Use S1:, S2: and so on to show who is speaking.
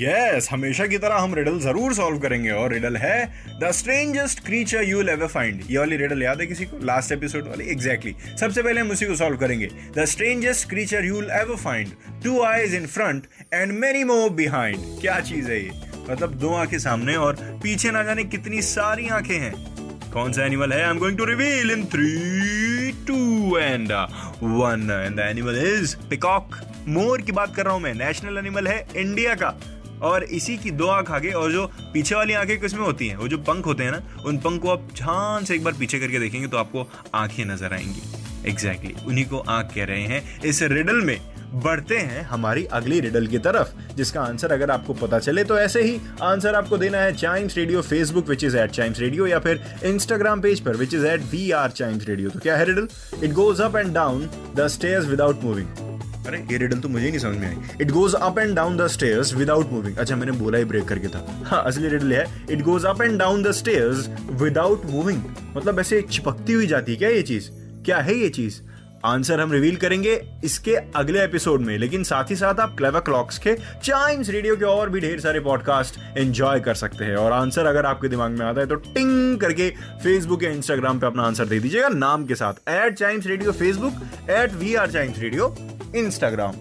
S1: Yes हमेशा की तरह हम रिडल ज़रूर सॉल्व करेंगे और रिडल है the strangest creature you ever find ये वाली रिडल याद है किसी को? लास्ट एपिसोड वाली? Exactly exactly. सबसे पहले हम उसी को सॉल्व करेंगे. The strangest creature you ever find two eyes in front and many more behind क्या चीज़ है ये? मतलब दो आँखें सामने और पीछे ना जाने कितनी सारी आँखें हैं। कौन सा एनिमल है? I am going to reveal in three two and one and the animal is peacock मोर की बात कर रहा हूँ मैं. नेशनल एनिमल है इंडिया का. और इसी की दो आँख आगे और जो पीछे वाली आँखें किसमें होती हैं वो जो पंख होते हैं ना उन पंख को आप ध्यान से एक बार पीछे करके देखेंगे तो आपको आँखें नज़र आएँगी। एग्जैक्टली exactly, उन्हीं को आँख कह रहे हैं। इस रिडल में बढ़ते हैं हमारी अगली रिडल की तरफ़ जिसका आंसर अगर आपको पता चले तो ऐसे ही आंसर आपको देना है Chimes Radio Facebook which is at Chimes Radio या फिर इंस्टाग्राम पेज पर which is at we are Chimes Radio तो क्या है riddle it goes up and down the stairs without moving अरे, ये रिडल तो मुझे नहीं समझ में आई। It goes up and down the stairs without moving अच्छा मैंने बोला ही ब्रेक करके था। हाँ असली रिडल है। It goes up and down the stairs without moving मतलब ऐसे चिपकती हुई जाती है क्या ये चीज़? क्या है ये चीज़? आंसर हम रिवील करेंगे इसके अगले एपिसोड में। लेकिन साथ ही साथ आप क्लेवर क्लॉक्स के चाइम्स रेडियो के और भी ढेर सारे पॉडकास्ट एंजॉय कर सकते हैं। और आंसर अगर आपके दिमाग में आता है तो टिंग करके फेसबुक या इंस्टाग्राम पे अपना आंसर दे दीजिएगा नाम के साथ। At Chimes Radio Facebook at we are Chimes Radio Instagram